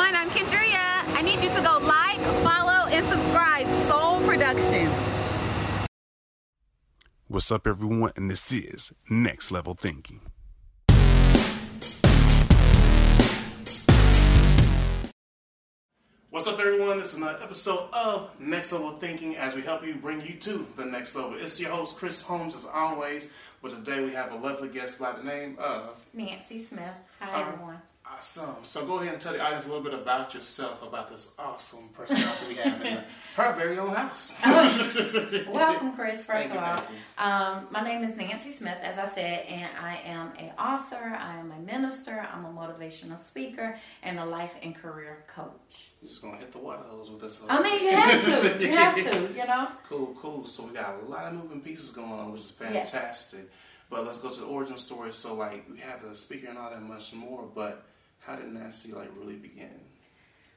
everyone. I'm Kendria. I need you to go like, follow, and subscribe. Soul Productions. What's up, everyone? And this is Next Level Thinking. What's up, everyone? This is another episode of Next Level Thinking as we help you bring you to the next level. It's your host, Chris Holmes, as always. But today we have a lovely guest by the name of Nancy Smith. Hi, Uh, everyone. Awesome. So go ahead and tell the audience a little bit about yourself, about this awesome personality we have in her very own house. Welcome, Chris. First Thank of all, um, my name is Nancy Smith, as I said, and I am a author. I am a minister. I'm a motivational speaker and a life and career coach. You're just gonna hit the water hose with this. I mean, you have to. You have to. You know. Cool, cool. So we got a lot of moving pieces going on, which is Yes. fantastic. But let's go to the origin story. So like we have the speaker and all that much more, but how did Nancy like really begin?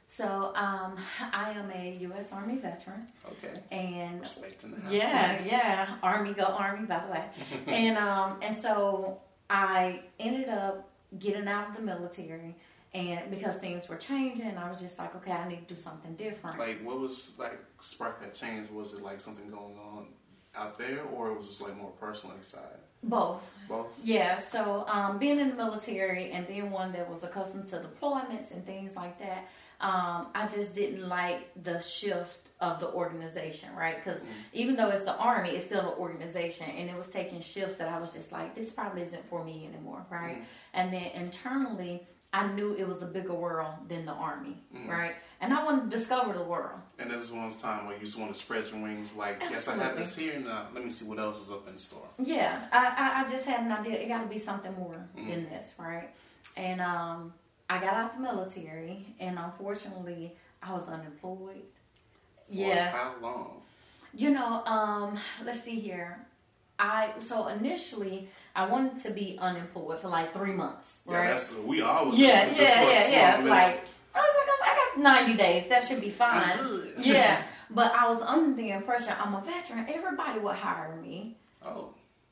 So, um, I am a U.S. Army veteran, Okay. and Respect in the. Yeah, yeah. Army, go Army, by the way. and um, and so I ended up getting out of the military, and because things were changing, I was just like, okay, I need to do something different. Like what was like sparked that change? Was it like something going on out there or it was just like more personal inside? Both. Both? Yeah, so um, being in the military and being one that was accustomed to deployments and things like that, um, I just didn't like the shift of the organization, right? Because even though it's the army, it's still an organization, and it was taking shifts that I was just like, this probably isn't for me anymore, right? And then internally, I knew it was a bigger world than the army, right? And I wanted to discover the world. And this is one of the time where you just want to spread your wings like, yes, I have this here now. Let me see what else is up in store. Yeah, I, I, just had an idea. It got to be something more than this, right? And um, I got out the military, and unfortunately, I was unemployed. For Yeah, how long? you know, um, let's see here. I so initially I wanted to be unemployed for like three months, Yeah, right? that's we always Yeah, just, just yeah, a yeah, yeah. Like I was like, I'm- I got 90 days. That should be fine. yeah, but I was under the impression I'm a veteran. Everybody would hire me. oh,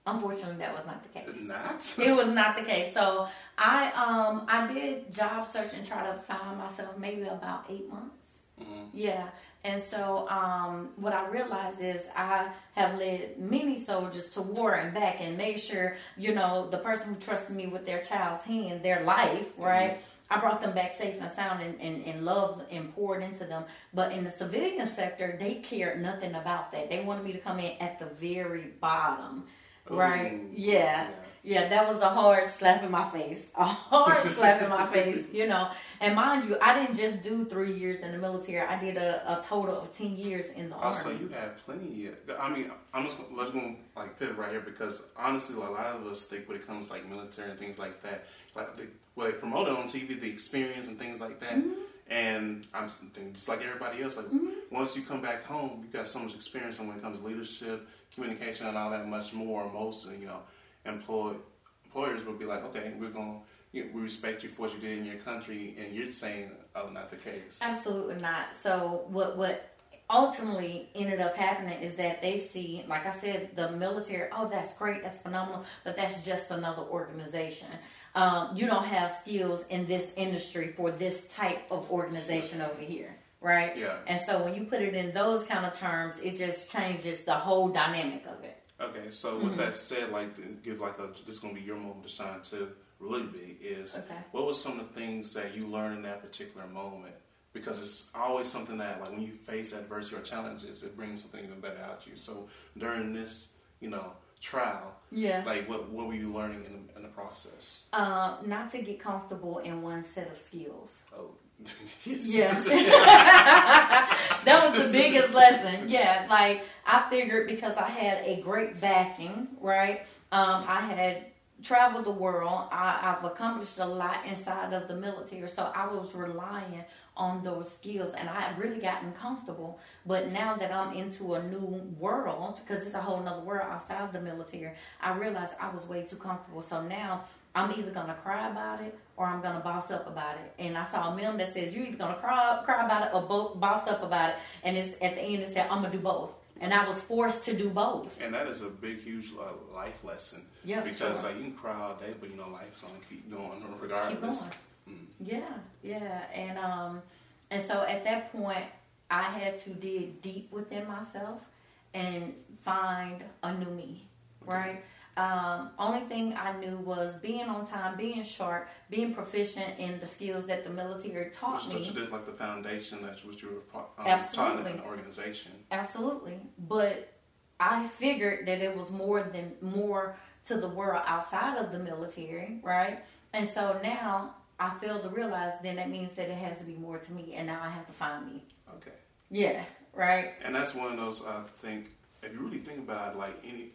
Unfortunately, that was not the case. not. it was not the case. So I um I did job search and try to find myself maybe about eight months. Mhm. Yeah. And so um what I realized is I have led many soldiers to war and back and made sure, you know, the person who trusted me with their child's hand, their life, right? I brought them back safe and sound and, and, and loved and poured into them. But in the civilian sector, they cared nothing about that. They wanted me to come in at the very bottom. Right? Ooh, Yeah. Yeah, that was a hard slap in my face. A hard slap in my face, you know. And mind you, I didn't just do three years in the military. I did a, a total of ten years in the Also, army. So you had plenty. Of, I mean, I'm just gonna, let's go like pivot right here because honestly, a lot of us think when it comes to, like military and things like that, like they, well, they promote it on TV, the experience and things like that. Mm-hmm. And I'm just like everybody else, like once you come back home, you got so much experience and when it comes to leadership, communication, and all that much more. Most you know, employed employers will be like, okay, we're gonna. You know, we respect you for what you did in your country, and you're saying, "Oh, not the case." Absolutely not. So what what ultimately ended up happening is that they see, like I said, the military. Oh, that's great, that's phenomenal, but that's just another organization. Um, you don't have skills in this industry for this type of organization over here, right? Yeah. And so when you put it in those kind of terms, it just changes the whole dynamic of it. Okay, so Mm-hmm. with that said, like give like a this is gonna be your moment to shine too, really big is Okay. what was some of the things that you learned in that particular moment? Because it's always something that like when you face adversity or challenges, it brings something even better out you. So during this, you know, trial, Yeah. like what what were you learning in the, in the process? Uh, not to get comfortable in one set of skills. Oh, Yeah. that was the biggest lesson. Yeah, like I figured because I had a great backing, right? Um, I had traveled the world. I, I've accomplished a lot inside of the military, so I was relying on those skills, and I had really gotten comfortable. But now that I'm into a new world, because it's a whole nother world outside of the military, I realized I was way too comfortable. So now I'm either gonna cry about it or I'm gonna boss up about it. And I saw a meme that says you're either gonna cry cry about it or bo- boss up about it. And it's at the end it said I'm gonna do both. And I was forced to do both. And that is a big, huge uh, life lesson. Yeah, for Because sure. like you can cry all day, but you know life's gonna keep going regardless. Keep going. Yeah, yeah, and um, and so at that point, I had to dig deep within myself and find a new me, right? Um, only thing I knew was being on time, being sharp, being proficient in the skills that the military taught Which me. you did like the foundation that's what you were um, taught Absolutely. in an organization. Absolutely. But I figured that it was more than more to the world outside of the military, right? And so now I fail to realize then that means that it has to be more to me and now I have to find me. Okay. Yeah, right? And that's one of those I think if you really think about it, like any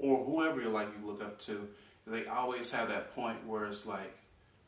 or whoever you like you look up to, they always have that point where it's like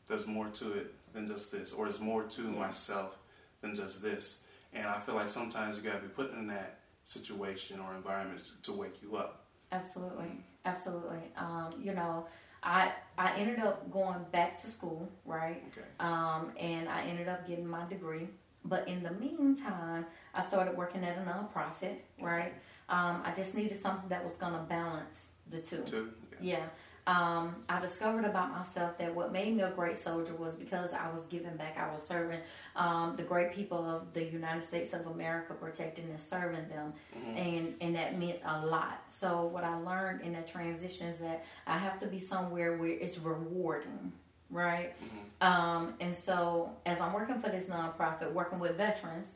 there's more to it than just this, or there's more to myself than just this. And I feel like sometimes you gotta be put in that situation or environment to, to wake you up. Absolutely. Absolutely. Um, you know, I I ended up going back to school, right? Okay. um, and I ended up getting my degree. But in the meantime, I started working at a nonprofit, right? Um, I just needed something that was going to balance the two. Too. Yeah. Yeah. Um, I discovered about myself that what made me a great soldier was because I was giving back. I was serving um, the great people of the United States of America, protecting and serving them, and and that meant a lot. So what I learned in that transition is that I have to be somewhere where it's rewarding, right? Um, and so as I'm working for this nonprofit, working with veterans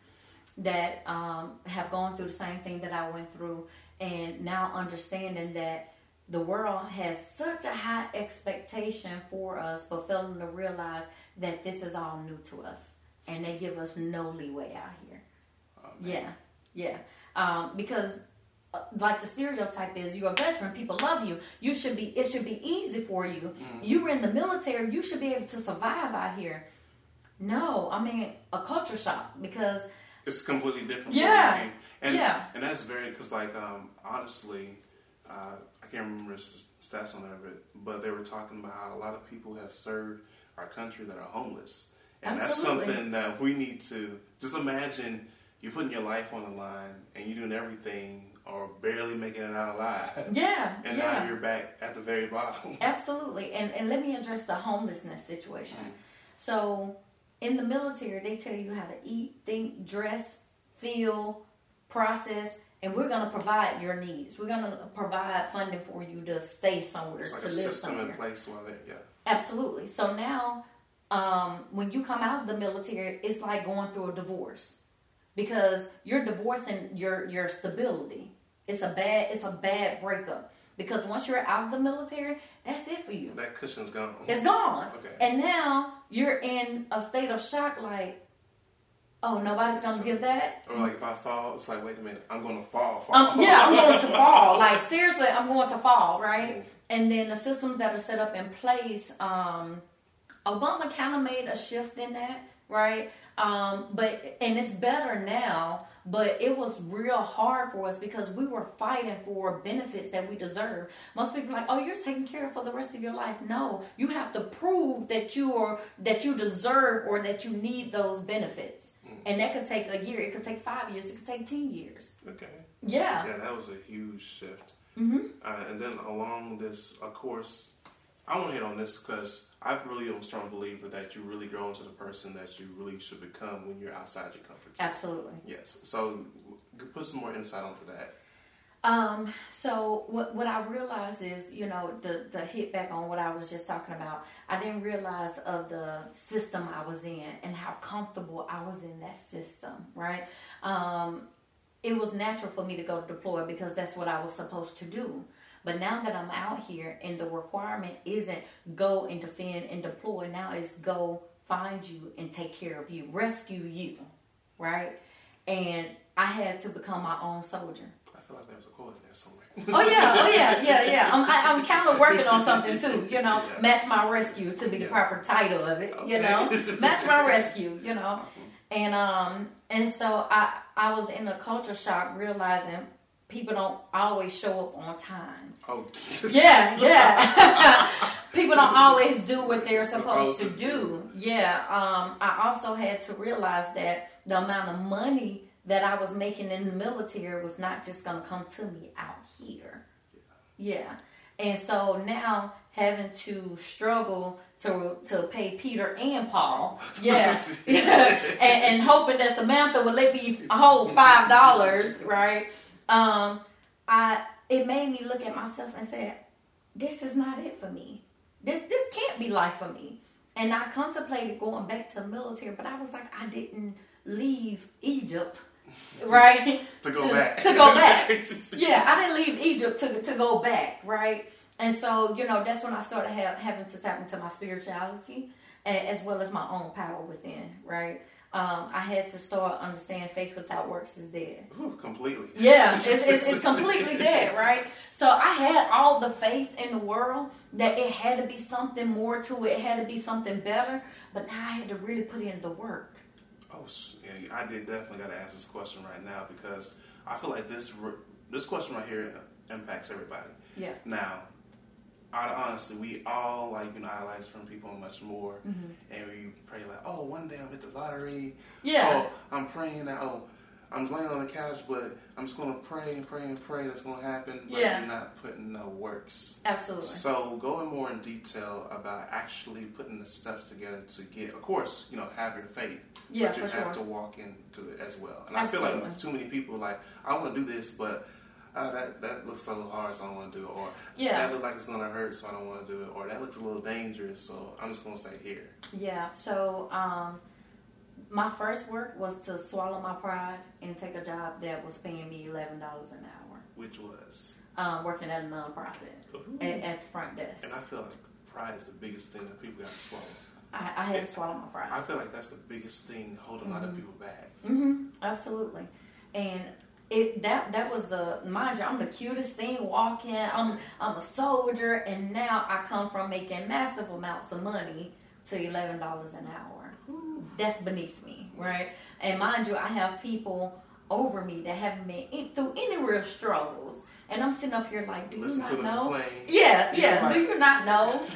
that um, have gone through the same thing that I went through, and now understanding that the world has such a high expectation for us, but failing to realize that this is all new to us, and they give us no leeway out here. Oh. Yeah, yeah. Um, because uh, like the stereotype is, you're a veteran. People love you. You should be. It should be easy for you. You were in the military. You should be able to survive out here. No, I mean a culture shock because It's completely different. Yeah. And, Yeah. And that's very because like um, honestly, uh, I can't remember the stats on that, but but they were talking about how a lot of people have served our country that are homeless, and Absolutely. that's something that we need to just imagine. You're putting your life on the line, and you're doing everything, or barely making it out alive, yeah, and yeah. now you're back at the very bottom. Absolutely. And and let me address the homelessness situation. Mm. So in the military they tell you how to eat, think, dress, feel, process, and we're gonna provide your needs. We're gonna provide funding for you to stay somewhere, It's like to a live system somewhere. in place while they yeah. Absolutely. So now, um, when you come out of the military, it's like going through a divorce because you're divorcing your your stability. It's a bad it's a bad breakup because once you're out of the military, that's it for you. That cushion's gone. It's gone. Okay. And now you're in a state of shock, like, oh, nobody's gonna So- give that. Or like if I fall, it's like wait a minute, I'm gonna fall. fall. Um, yeah, I'm going to fall. Like seriously, I'm going to fall, right? And then the systems that are set up in place, um, Obama kind of made a shift in that, right? Um, but and it's better now. But it was real hard for us because we were fighting for benefits that we deserve. Most people are like, "Oh, you're taken care of for the rest of your life." No, you have to prove that you're that you deserve or that you need those benefits, and that could take a year. It could take five years. It could take ten years. Okay. Yeah. Yeah, that was a huge shift. Mm-hmm. Uh, and then along this, of course, I want to hit on this because I really am a strong believer that you really grow into the person that you really should become when you're outside your comfort zone. Absolutely. Yes. So put some more insight onto that. Um, so what what I realized is, you know, the the hit back on what I was just talking about. I didn't realize of the system I was in and how comfortable I was in that system, right? Um, it was natural for me to go deploy because that's what I was supposed to do. But now that I'm out here and the requirement isn't go and defend and deploy, now it's go find you and take care of you, rescue you, right? And I had to become my own soldier. I feel like there was a quote in there somewhere. Oh yeah, oh yeah, yeah, yeah. I'm, I, I'm kind of working on something too. You know, Yeah. match my rescue to be the Yeah. proper title of it. You know, match my rescue. You know, Awesome. and um, and so I I was in a culture shock, realizing people don't always show up on time. Oh, Yeah, yeah. people don't always do what they're supposed to do. Yeah. Um, I also had to realize that the amount of money that I was making in the military was not just going to come to me out here. Yeah. And so now having to struggle to to pay Peter and Paul. Yeah, yeah, and, and hoping that Samantha would let me hold five dollars, right? Um, I it made me look at myself and say, "This is not it for me. This this can't be life for me." And I contemplated going back to the military, but I was like, I didn't leave Egypt, right? to go back. To go back. yeah, I didn't leave Egypt to to go back, right? And so, you know, that's when I started have, having to tap into my spirituality as well as my own power within, right? Um, I had to start understanding faith without works is dead. Ooh, completely. Yeah, it's, it's, it's completely dead, right? So I had all the faith in the world that it had to be something more to it, it had to be something better, but now I had to really put in the work. Oh, yeah, I did definitely got to ask this question right now because I feel like this this question right here impacts everybody. Yeah. Now, honestly, we all like you know idolize from people much more, mm-hmm. and we pray like, oh, one day I'll hit the lottery. Yeah. Oh, I'm praying that. Oh, I'm laying on the couch, but I'm just gonna pray and pray and pray that's gonna happen. But yeah. you're not putting no works. Absolutely. So going more in detail about actually putting the steps together to get, of course, you know, have your faith. Yeah, but you have sure. to walk into it as well. And Absolutely. I feel like too many people like I want to do this, but oh, that that looks a little hard, so I don't want to do it, or yeah. that looks like it's gonna hurt, so I don't want to do it, or that looks a little dangerous, so I'm just gonna stay here. Yeah. So um, my first work was to swallow my pride and take a job that was paying me eleven dollars an hour. Which was um, working at a nonprofit at, at, the front desk. And I feel like pride is the biggest thing that people got to swallow. I, I had to swallow my pride. I feel like that's the biggest thing holding mm-hmm. a lot of people back. Mm-hmm. Absolutely. And it that that was a mind you, I'm the cutest thing walking. I'm I'm a soldier, and now I come from making massive amounts of money to eleven dollars an hour. Ooh. That's beneath me, right? And mind you, I have people over me that haven't been in, through any real struggles. And I'm sitting up here like, do Listen you not know? Complain. Yeah, yeah. Like, do you not know?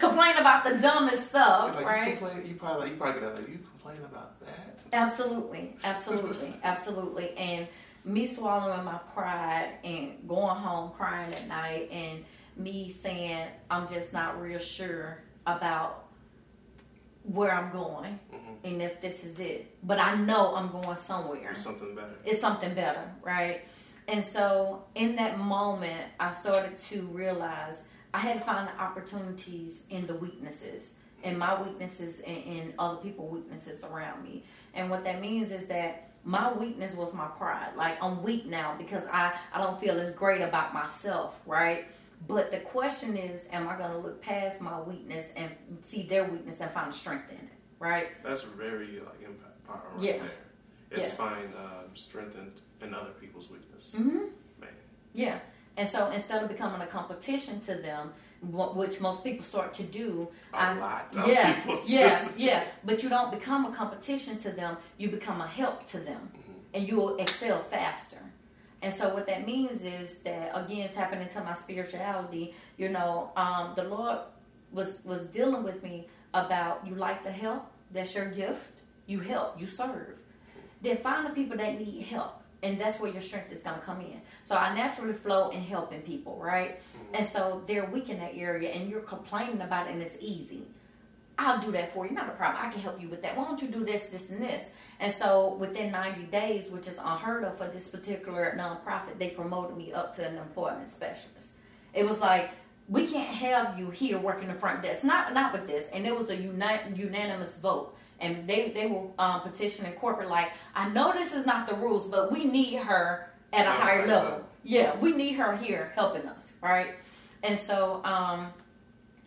complain about the dumbest stuff, like, right? You, complain, you probably you probably like, you complain about that. Absolutely, absolutely, absolutely. And me swallowing my pride and going home crying at night and me saying I'm just not real sure about where I'm going mm-hmm. and if this is it. But I know I'm going somewhere. It's something better. It's something better, right? And so in that moment, I started to realize I had to find the opportunities in the weaknesses, in my weaknesses and in other people's weaknesses around me. And what that means is that my weakness was my pride. Like I'm weak now because I, I don't feel as great about myself, right? But the question is, am I going to look past my weakness and see their weakness and find strength in it, right? That's very like impact power right yeah. there. It's yeah. find um, strength in, in, other people's weakness. Mm-hmm. Man. Yeah. And so instead of becoming a competition to them, which most people start to do. A I, lot of yeah, people. Yeah, yeah. But you don't become a competition to them. You become a help to them, mm-hmm. and you will excel faster. And so what that means is that again, tapping into my spirituality, you know, um, the Lord was was dealing with me about you like to help. That's your gift. You help. You serve. Then find the people that need help and that's where your strength is going to come in. So I naturally flow in helping people, right? Mm-hmm. And so they're weak in that area, and you're complaining about it, and it's easy. I'll do that for you, not a problem. I can help you with that. Why don't you do this, this, and this? And so within 90 days, which is unheard of for this particular nonprofit, they promoted me up to an employment specialist. It was like, we can't have you here working the front desk. Not not with this. And it was a uni- unanimous vote and they they were um, petitioning corporate like, I know this is not the rules, but we need her at a oh, higher level. Yeah, we need her here helping us, right? And so um,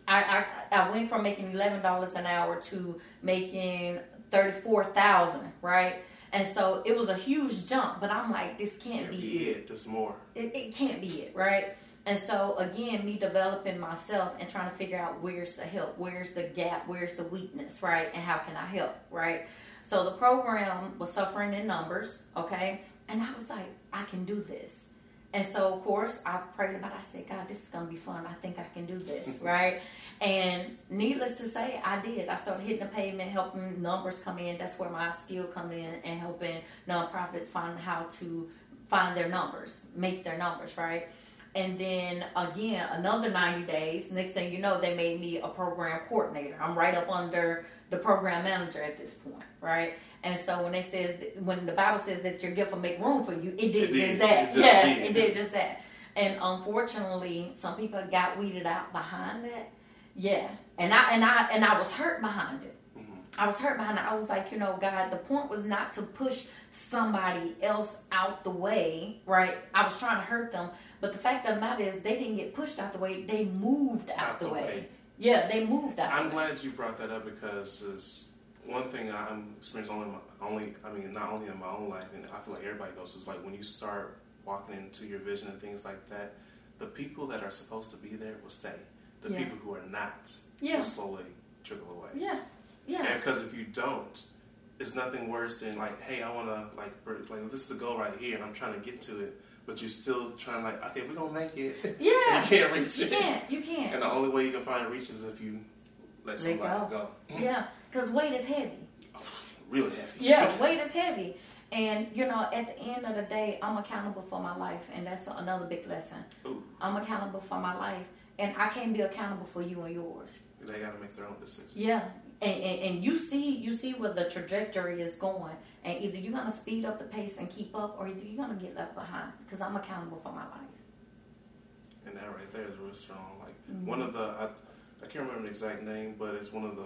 I, I I went from making eleven dollars an hour to making thirty four thousand, right? And so it was a huge jump, but I'm like, this can't, can't be, be it. Just more. It, it can't be it, right? And so again, me developing myself and trying to figure out where's the help, where's the gap, where's the weakness, right? And how can I help, right? So the program was suffering in numbers, okay? And I was like, I can do this. And so of course I prayed about it. I said, God, this is gonna be fun. I think I can do this, right? And needless to say, I did. I started hitting the pavement, helping numbers come in. That's where my skill come in and helping nonprofits find how to find their numbers, make their numbers, right? And then again, another 90 days. Next thing you know, they made me a program coordinator. I'm right up under the program manager at this point, right? And so when they says when the Bible says that your gift will make room for you, it did It just that. Just yeah, did. it did just that. And unfortunately, some people got weeded out behind that. Yeah, and I and I and I was hurt behind it. Mm-hmm. I was hurt behind it. I was like, you know, God, the point was not to push somebody else out the way, right? I was trying to hurt them, but the fact of the matter is, they didn't get pushed out the way. They moved out, the, way. Yeah, they moved out. I'm the way. glad you brought that up because it's one thing I'm experiencing only, my, only I mean, not only in my own life, and I feel like everybody goes is like when you start walking into your vision and things like that, the people that are supposed to be there will stay. The Yeah. people who are not Yeah. will slowly trickle away. Yeah, yeah, And because if you don't, it's nothing worse than like, hey, I want to like, like this is the goal right here, and I'm trying to get to it, but you're still trying like, okay, we're gonna make it. Yeah. you can't reach you it. can't, you can't. And the only way you can find reach is if you let Let somebody go. go. Yeah, because weight is heavy. Really heavy. Yeah, weight is heavy. And you know, at the end of the day, I'm accountable for my life, and that's another big lesson. Ooh, I'm accountable for my life, and I can't be accountable for you and yours. they gotta make their own decision. Yeah, and, and and you see you see where the trajectory is going, and either you're gonna speed up the pace and keep up, or either you're gonna get left behind. Because I'm accountable for my life. And that right there is real strong. Like Mm-hmm. one of the I, I can't remember the exact name, but it's one of the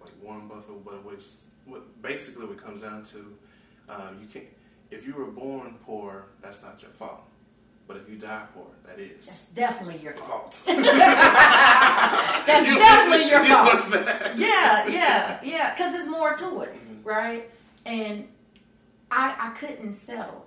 like Warren Buffett. But what it's what basically what it comes down to, um, you can't if you were born poor, that's not your fault. But if you die poor, that That's definitely your fault. That's You- definitely your you fault. yeah, yeah, yeah. Because there's more to it, Mhm. right? And I I couldn't settle.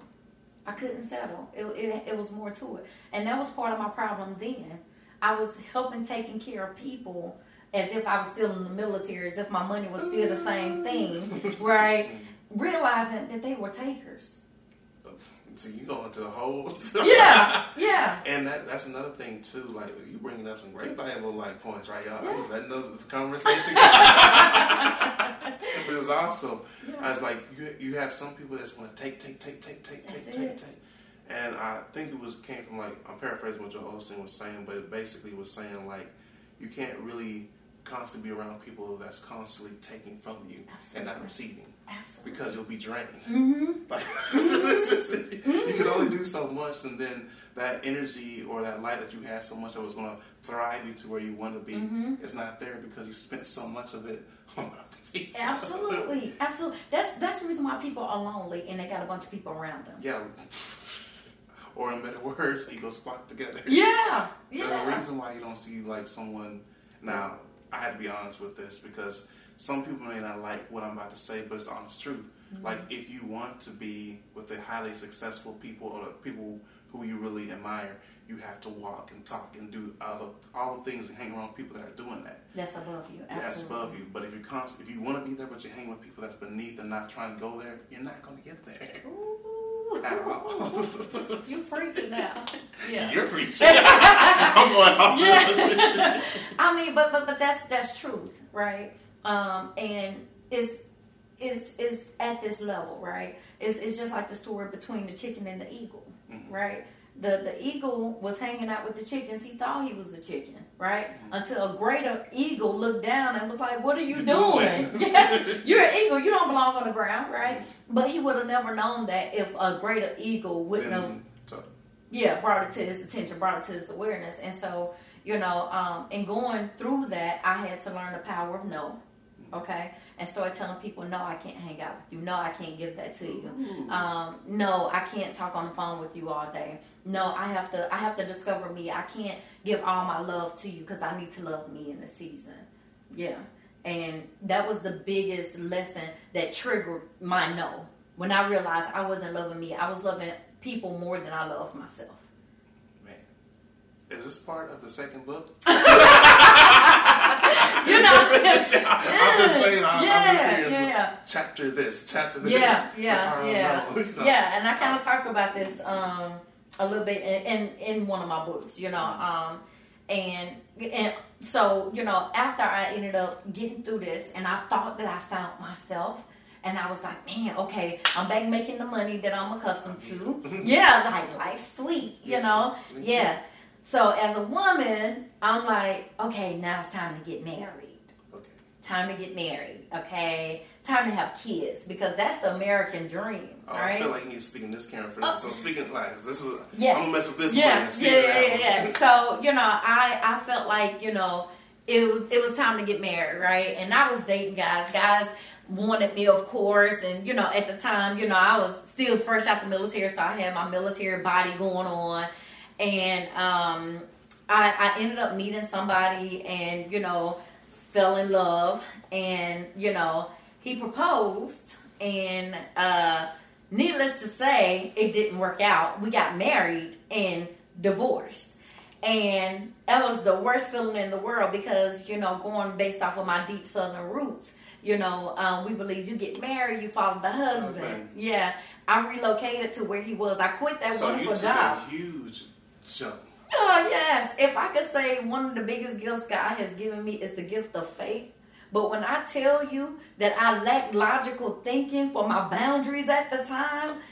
I couldn't settle. It, it it was more to it, and that was part of my problem then. I was helping taking care of people as if I was still in the military, as if my money was still the same thing, right? Realizing that they were takers. So you go into a whole Yeah, yeah. And that, that's another thing too. Like you bringing up some great valuable like points, right, y'all? I was Yeah. letting those conversation. but it's awesome. Yeah. I was like, you you have some people that's want to take, take, take, take, take, take, That's take, it. take. And I think it was came from like I'm paraphrasing what Joel Osteen was saying, but it basically was saying like you can't really constantly be around people that's constantly taking from you and not receiving Absolutely. because you'll be drained. Mm-hmm. Like, just- you can only do so much, and then that energy or that light that you had so much that was going to thrive you to where you want to be Mhm. is not there because you spent so much of it on other people. Absolutely, absolutely. That's that's the reason why people are lonely and they got a bunch of people around them. Yeah. Or in better words, eagles flock together. Yeah, There's a reason why you don't see like someone. Now, I had to be honest with this because some people may not like what I'm about to say, but it's the honest truth. Mm-hmm. Like, if you want to be with the highly successful people or the people who you really admire, you have to walk and talk and do all the, all the things and hang around people that are doing that. That's above you. That's above you. But if you const- if you want to be there, but you hang with people that's beneath and not trying to go there, you're not going to get there. Ooh. At all. you freaking out. Yeah. You're preaching. I'm going off. yeah. I mean, but but but that's that's truth, right? Um, and it's it's it's at this level, right? It's it's just like the story between the chicken and the eagle, Mhm. right? The the eagle was hanging out with the chickens. He thought he was a chicken, right? Until a greater eagle looked down and was like, "What are you You doing? doing? You're an eagle. You don't belong on the ground, right?" But he would have never known that if a greater eagle wouldn't have so, yeah, brought it to his attention, brought it to his awareness. And so, you know, um, in going through that, I had to learn the power of no. Okay, and start telling people, no, I can't hang out with you. No, I can't give that to you. Um, no, I can't talk on the phone with you all day. No, I have to. I have to discover me. I can't give all my love to you because I need to love me in the season. Yeah, and that was the biggest lesson that triggered my no. When I realized I wasn't loving me, I was loving people more than I loved myself. man, is this part of the second book? You know, I'm just saying. I'm, I'm just Yeah, saying. yeah. Chapter this, chapter this. yeah, yeah, of yeah, you know. yeah. And I kind of talk about this um, a little bit in, in in one of my books, you know. Um, and and so you know, after I ended up getting through this, and I thought that I found myself. And I was like, man, okay, I'm back making the money that I'm accustomed to. Yeah, like life's sweet, you know. Yeah. So as a woman, I'm like, okay, now it's time to get married. Okay. Time to get married. Okay, time to have kids because that's the American dream, Oh, right? I feel like you need to speak in this camera for this. Oh. So speaking like this is Yeah. I'm gonna mess with this yeah, one. yeah, yeah, yeah, yeah. So you know, I I felt like you know it was it was time to get married, right? And I was dating guys. Guys wanted me, of course, and you know, at the time, you know, I was still fresh out of the military, so I had my military body going on, and um, I, I ended up meeting somebody, and you know, fell in love, and you know, he proposed, and uh, needless to say, it didn't work out. We got married and divorced. And that was the worst feeling in the world because, you know, going based off of my deep southern roots, you know, um, we believe you get married, you follow the husband. Okay. Yeah. I relocated to where he was. I quit that So you wonderful took job. a huge jump. Oh, yes. If I could say one of the biggest gifts God has given me is the gift of faith. But when I tell you that I lacked logical thinking for my boundaries at the time,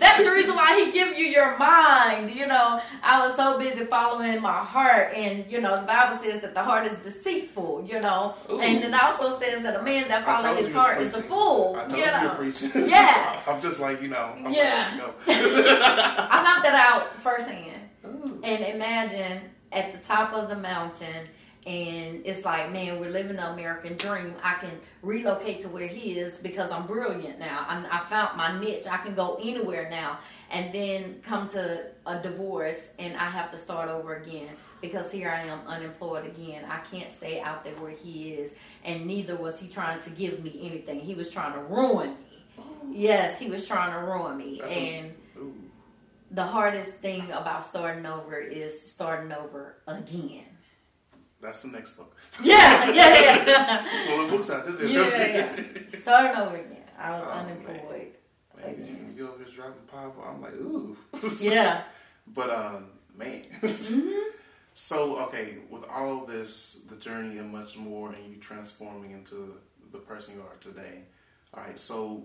that's the reason why he give you your mind. You know, I was so busy following my heart, and you know, the Bible says that the heart is deceitful. You know, Ooh. and it also says that a man that follows his you heart is a fool. I told you you know? you're preaching. Yeah. I'm just like you know. I'm Yeah. Like, I found that out firsthand. Ooh. And imagine at the top of the mountain, and it's like, man, we're living the American dream. I can relocate to where he is because I'm brilliant now. I, I found my niche. I can go anywhere now. And then come to a divorce, and I have to start over again because here I am unemployed again. I can't stay out there where he is, and neither was he trying to give me anything. He was trying to ruin me. Yes, he was trying to ruin me. That's and Ooh. the hardest thing about starting over is starting over again. That's the next book. Yeah, yeah, yeah. Well, the book's out. This is yeah, yeah. Starting over again. I was Oh, unemployed. Man, you, you over here dropping powerful. I'm like, ooh. Yeah. But um, man. Mm-hmm. so okay, with all of this, the journey and much more, and you transforming into the person you are today. All right, so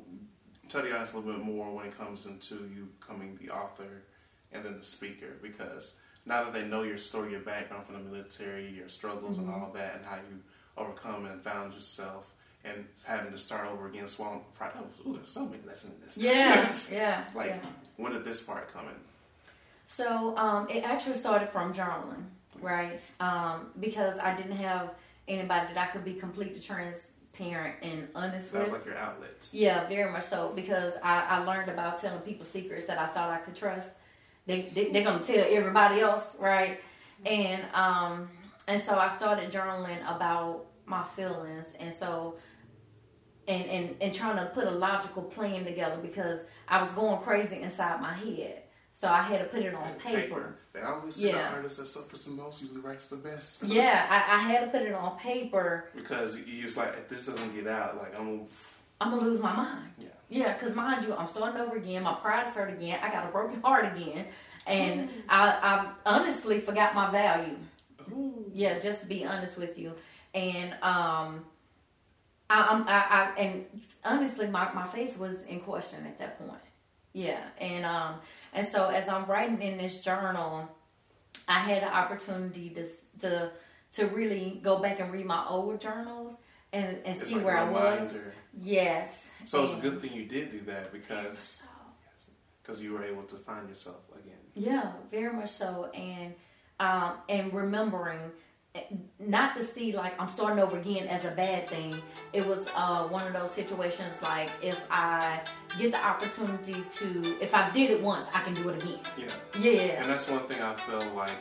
tell the audience a little bit more when it comes into you becoming the author and then the speaker, because now that they know your story, your background from the military, your struggles Mm-hmm. and all that, and how you overcome and found yourself. And having to start over again, swallowing pride. Oh, ooh, there's so many lessons in this. Yeah, yeah, like, yeah. when did this part come in? So um, it actually started from journaling, right? Um, because I didn't have anybody that I could be completely transparent and honest That was like your outlet. Yeah, very much so. Because I, I learned about telling people secrets that I thought I could trust. They, they they're gonna tell everybody else, right? And um and so I started journaling about my feelings, and so and and and trying to put a logical plan together because I was going crazy inside my head. So I had to put it on paper. They always say Yeah. the artist that suffers the most usually writes the best. Yeah, I, I had to put it on paper. Because you just like, if this doesn't get out, like, I'm, gonna... I'm gonna lose my mind. yeah. Yeah, because mind you, I'm starting over again. My pride's hurt again. I got a broken heart again, and I, I honestly forgot my value. Yeah, just to be honest with you, and um, I, I'm, I, I and honestly, my, my faith was in question at that point. Yeah, and um, and so as I'm writing in this journal, I had an opportunity to to to really go back and read my old journals and and It's see like where I was. Yes. So it's a good thing you did do that because So, because you were able to find yourself again. yeah, very much so, and um, and remembering eh, not to see like I'm starting over again as a bad thing. It was uh, one of those situations like if I get the opportunity to, if I did it once, I can do it again. Yeah. Yeah, And that's one thing I feel like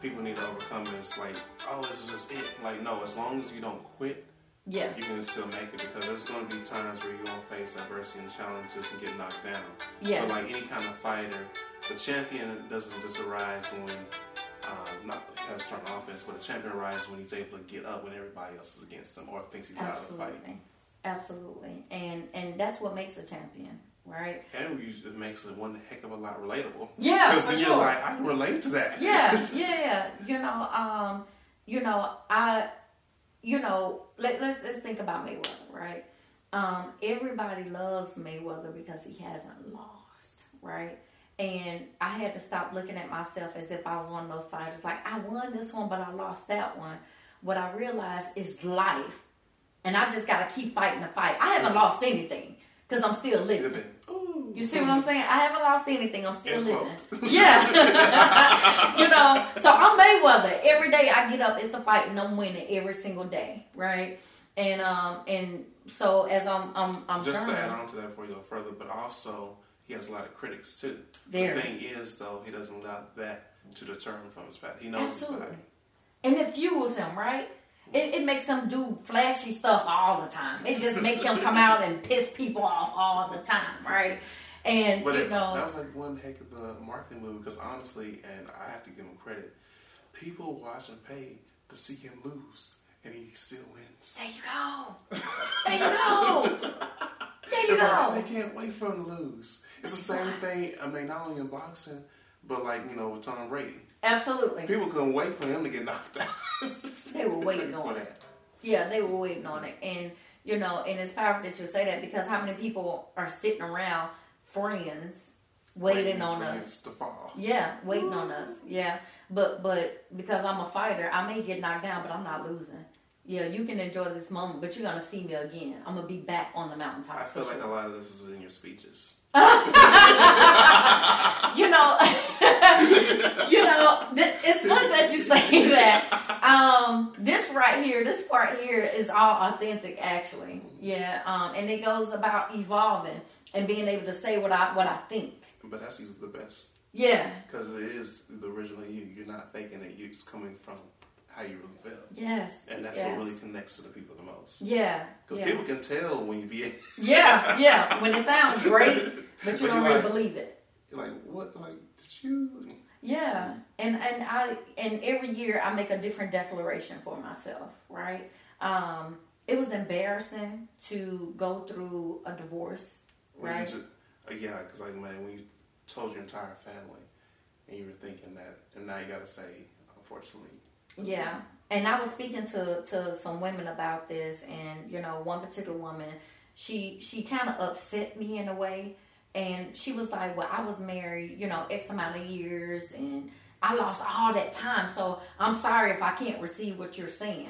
people need to overcome is like, oh, this is just it. Like, no, as long as you don't quit, yeah, you can still make it because there's going to be times where you're going to face adversity and challenges and get knocked down. yeah, But like any kind of fighter, the champion doesn't just arise when um, not have a strong offense, but a champion arises when he's able to get up when everybody else is against him or thinks he's out of the fight. absolutely, absolutely, and and that's what makes a champion, right? And it makes it one heck of a lot relatable. Yeah, Because for then sure. you're like, I can relate to that. yeah, yeah, yeah. You know, um, you know, I, you know, let, let's let's think about Mayweather, right? Um, everybody loves Mayweather because he hasn't lost, right? And I had to stop looking at myself as if I was one of those fighters. Like I won this one, but I lost that one. What I realized is life, and I just gotta keep fighting the fight. I haven't lost anything because I'm still living. Living. You see what I'm saying? I haven't lost anything. I'm still living. Yeah. you know, so I'm Mayweather. Every day I get up, it's a fight, and I'm winning every single day, right? And um and so as I'm I'm I'm Just to add on to that before you go further, but also he has a lot of critics too. Very. The thing is, though, he doesn't allow that to deter him from his path. He knows Absolutely. his path. and it fuels him, right? It, it makes him do flashy stuff all the time. It just makes him come out and piss people off all the time, right? And But you it, know, that was like one heck of a marketing move because honestly, and I have to give him credit, people watch and pay to see him lose, and he still wins. there you go. There you go. There you It's like go. they can't wait for him to lose. It's the same thing. I mean, not only in boxing, but like you know with Tom Brady, Absolutely. people couldn't wait for him to get knocked out. They were waiting on it. Yeah, they were waiting on it. And, you know, and it's powerful that you say that because how many people are sitting around, friends, waiting on us? to fall. Yeah, waiting on us. Yeah. But but because I'm a fighter, I may get knocked down, but I'm not losing. Yeah, you can enjoy this moment, but you're gonna see me again. I'm gonna be back on the mountaintop. I feel for like a lot of this is in your speeches. you know, you know, th- it's funny that you say that. Um, this right here, this part here is all authentic, actually. Yeah, um, and it goes about evolving and being able to say what I what I think. But that's usually the best Yeah, because it is the original you. You're not faking it. It's coming from how you really feel, yes, and that's yes. what really connects to the people the most. Yeah, Because yeah. people can tell when you be yeah, yeah. When it sounds great, but you But don't really like- believe it. you're like, what? Like, did you? Yeah, and and I and every year I make a different declaration for myself. Right? Um, it was embarrassing to go through a divorce. Right? ju- uh, yeah, because like man, when you told your entire family, and you were thinking that, and now you got to say, unfortunately, Yeah, and I was speaking to to some women about this, and you know, one particular woman, she she kind of upset me in a way, and she was like, "Well, I was married, you know, X amount of years, and I lost all that time, so I'm sorry if I can't receive what you're saying."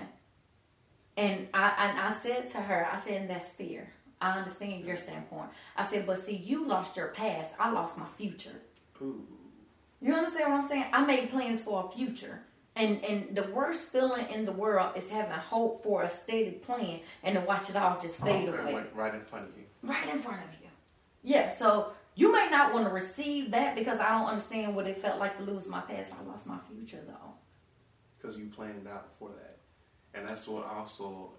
And I and I said to her, I said, and "That's fair. I understand your standpoint." I said, "But see, you lost your past. I lost my future." ooh, You understand what I'm saying? I made plans for a future. And and the worst feeling in the world is having hope for a stated plan and to watch it all just fade right, away. right- right in front of you. Right in front of you. Yeah, so you may not want to receive that because I don't understand what it felt like to lose my past. I lost my future though. because you planned out for that. And that's what also,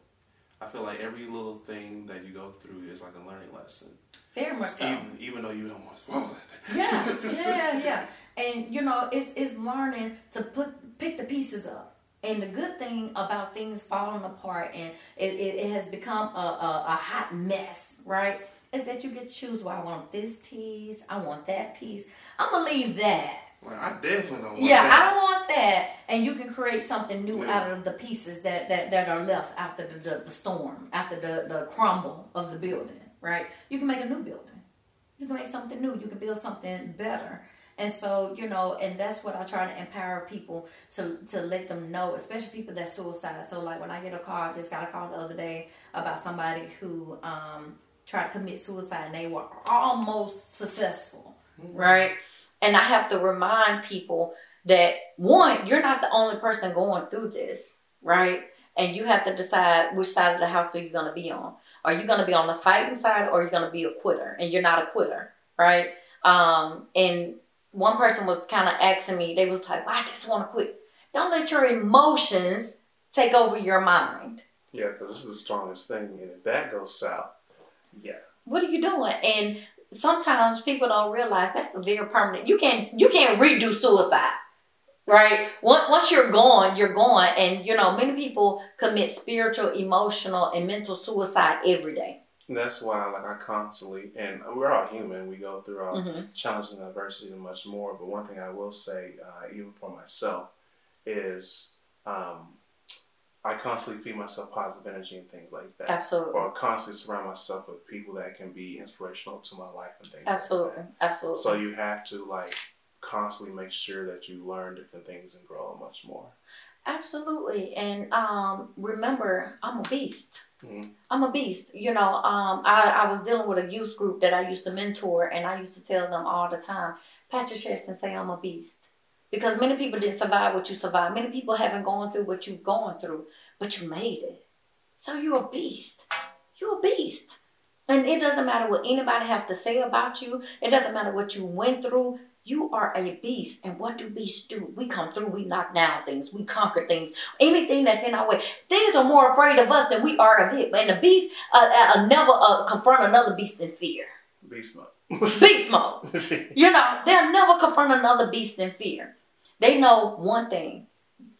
I feel like every little thing that you go through is like a learning lesson. Very much so. Even even though you don't want to swallow it. yeah, yeah, yeah. And you know, it's it's learning to put pick the pieces up. And the good thing about things falling apart and it, it, it has become a, a, a hot mess, right? Is that you get to choose. Well, I want this piece. I want that piece. I'm gonna leave that. Well, I definitely don't want that. Yeah, I don't want that. And you can create something new Yeah. out of the pieces that, that, that are left after the, the, the storm, after the, the crumble of the building, right? You can make a new building. You can make something new. You can build something better. And so, you know, and that's what I try to empower people to to let them know, especially people that suicide. So like when I get a call, I just got a call the other day about somebody who um tried to commit suicide and they were almost successful. Right? And I have to remind people that one, you're not the only person going through this, right? And you have to decide which side of the house are you going to be on. Are you going to be on the fighting side or are you going to be a quitter? And you're not a quitter, right? Um, and one person was kind of asking me, they was like, well, I just want to quit. Don't let your emotions take over your mind. Yeah, because this is the strongest thing. And if that goes south, yeah. What are you doing? And sometimes people don't realize that's a very permanent. You can't you can't redo suicide, right? Once once you're gone, you're gone. And you know many people commit spiritual, emotional, and mental suicide every day. And that's why, like, I constantly, and we're all human, we go through our Mhm. challenges and adversity and much more. But one thing I will say, uh, even for myself, is um, I constantly feed myself positive energy and things like that. Absolutely. Or constantly surround myself with people that can be inspirational to my life and things. Absolutely. Like Absolutely. so you have to like constantly make sure that you learn different things and grow much more. Absolutely. And um, remember, I'm a beast. Mhm. I'm a beast. You know, um, I, I was dealing with a youth group that I used to mentor, and I used to tell them all the time, pat your chest and say, I'm a beast. Because many people didn't survive what you survived. Many people haven't gone through what you've gone through, but you made it. So you're a beast. You're a beast. And it doesn't matter what anybody have to say about you. It doesn't matter what you went through. You are a beast. And what do beasts do? We come through, we knock down things, we conquer things. Anything that's in our way. Things are more afraid of us than we are of it. And the beast uh, uh, never uh, confront another beast in fear. Beast mode. Beast mode. You know, they'll never confront another beast in fear. They know one thing.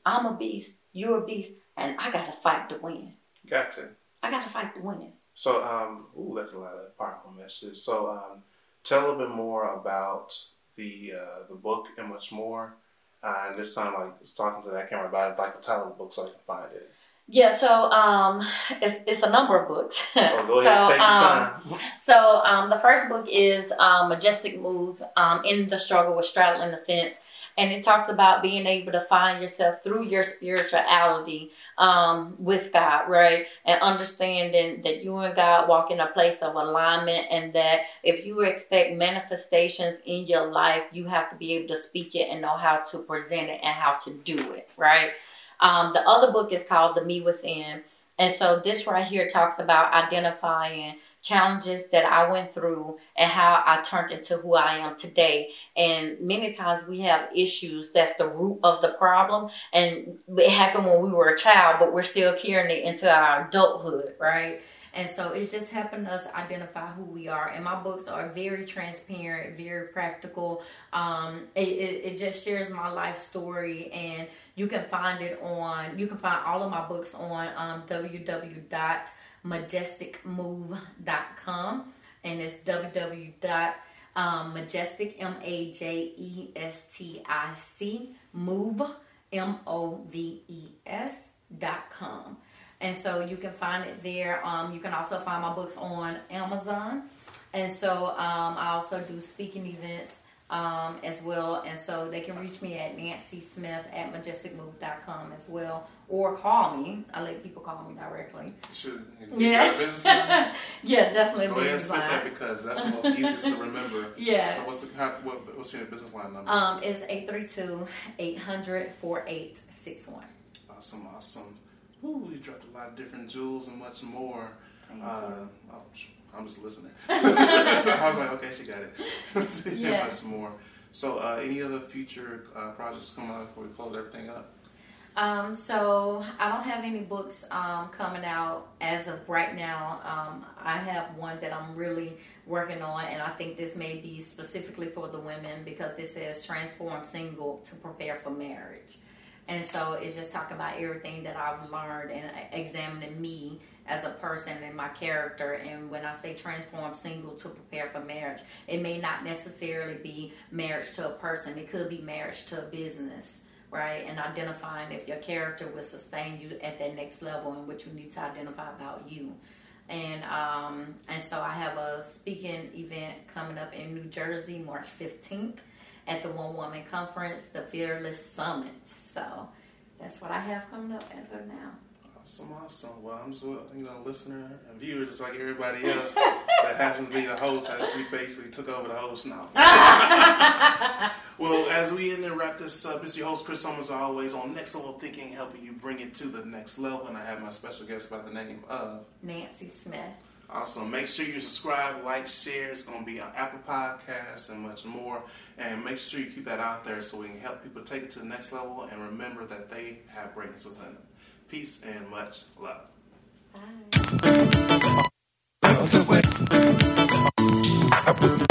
I'm a beast, you're a beast, and I got to fight to win. Got to. I got to fight to win. So, um, ooh, that's a lot of powerful messages. So, um, tell a little bit more about the uh, the book and much more. Uh, and this time, like, it's talking to that camera about it, like the title of the book so I can find it. Yeah, so um, it's, it's a number of books. Oh, go ahead, so, take your um, time. So um, the first book is um, Majestic Move um, in the struggle with straddling the fence. And it talks about being able to find yourself through your spirituality um, with God, right? And understanding that you and God walk in a place of alignment, and that if you expect manifestations in your life, you have to be able to speak it and know how to present it and how to do it, right? Um, the other book is called The Me Within. And so this right here talks about identifying challenges that I went through and how I turned into who I am today. And many times we have issues that's the root of the problem. And it happened when we were a child, but we're still carrying it into our adulthood, right? And so it's just helping us identify who we are. And my books are very transparent, very practical. Um, it, it, it just shares my life story, and you can find it on, you can find all of my books on um, www.majesticmove.com. And it's www. Um, majestic M A J E S T I C move E and so you can find it there. Um, you can also find my books on Amazon, and so um, I also do speaking events um, as well, and so they can reach me at Nancy Smith at majesticmove.com as well, or call me. I let people call me directly. Should you business line? Yeah, yeah, definitely. Go ahead and spit that because that's the most easiest to remember. Yeah. So what's the how, what, what's your business line number? Um, it's 832-800-4861. Awesome, awesome. Ooh, you dropped a lot of different jewels and much more. Uh, oh, I'm just listening. so I was like, okay, she got it. Yeah. much more. So, uh, any other future uh, projects coming out before we close everything up? Um, so I don't have any books um, coming out as of right now. Um, I have one that I'm really working on, and I think this may be specifically for the women because this says transform single to prepare for marriage. And so it's just talking about everything that I've learned and examining me as a person and my character. And when I say transform single to prepare for marriage, it may not necessarily be marriage to a person, it could be marriage to a business right? And identifying if your character will sustain you at that next level and what you need to identify about you. And um, and so I have a speaking event coming up in New Jersey, March 15th at the One Woman Conference, the Fearless Summit. So that's what I have coming up as of now. Awesome, awesome. Well, I'm just a you know listener and viewer, just like everybody else that happens to be the host. As she basically took over the host now. well, as we end and wrap this up, it's your host Chris Summers, always on Next Level Thinking, helping you bring it to the next level. And I have my special guest by the name of. Nancy Smith. Awesome. Make sure you subscribe, like, share. It's going to be on Apple Podcasts and much more. And make sure you keep that out there so we can help people take it to the next level and remember that they have greatness within them. Peace and much love. Bye.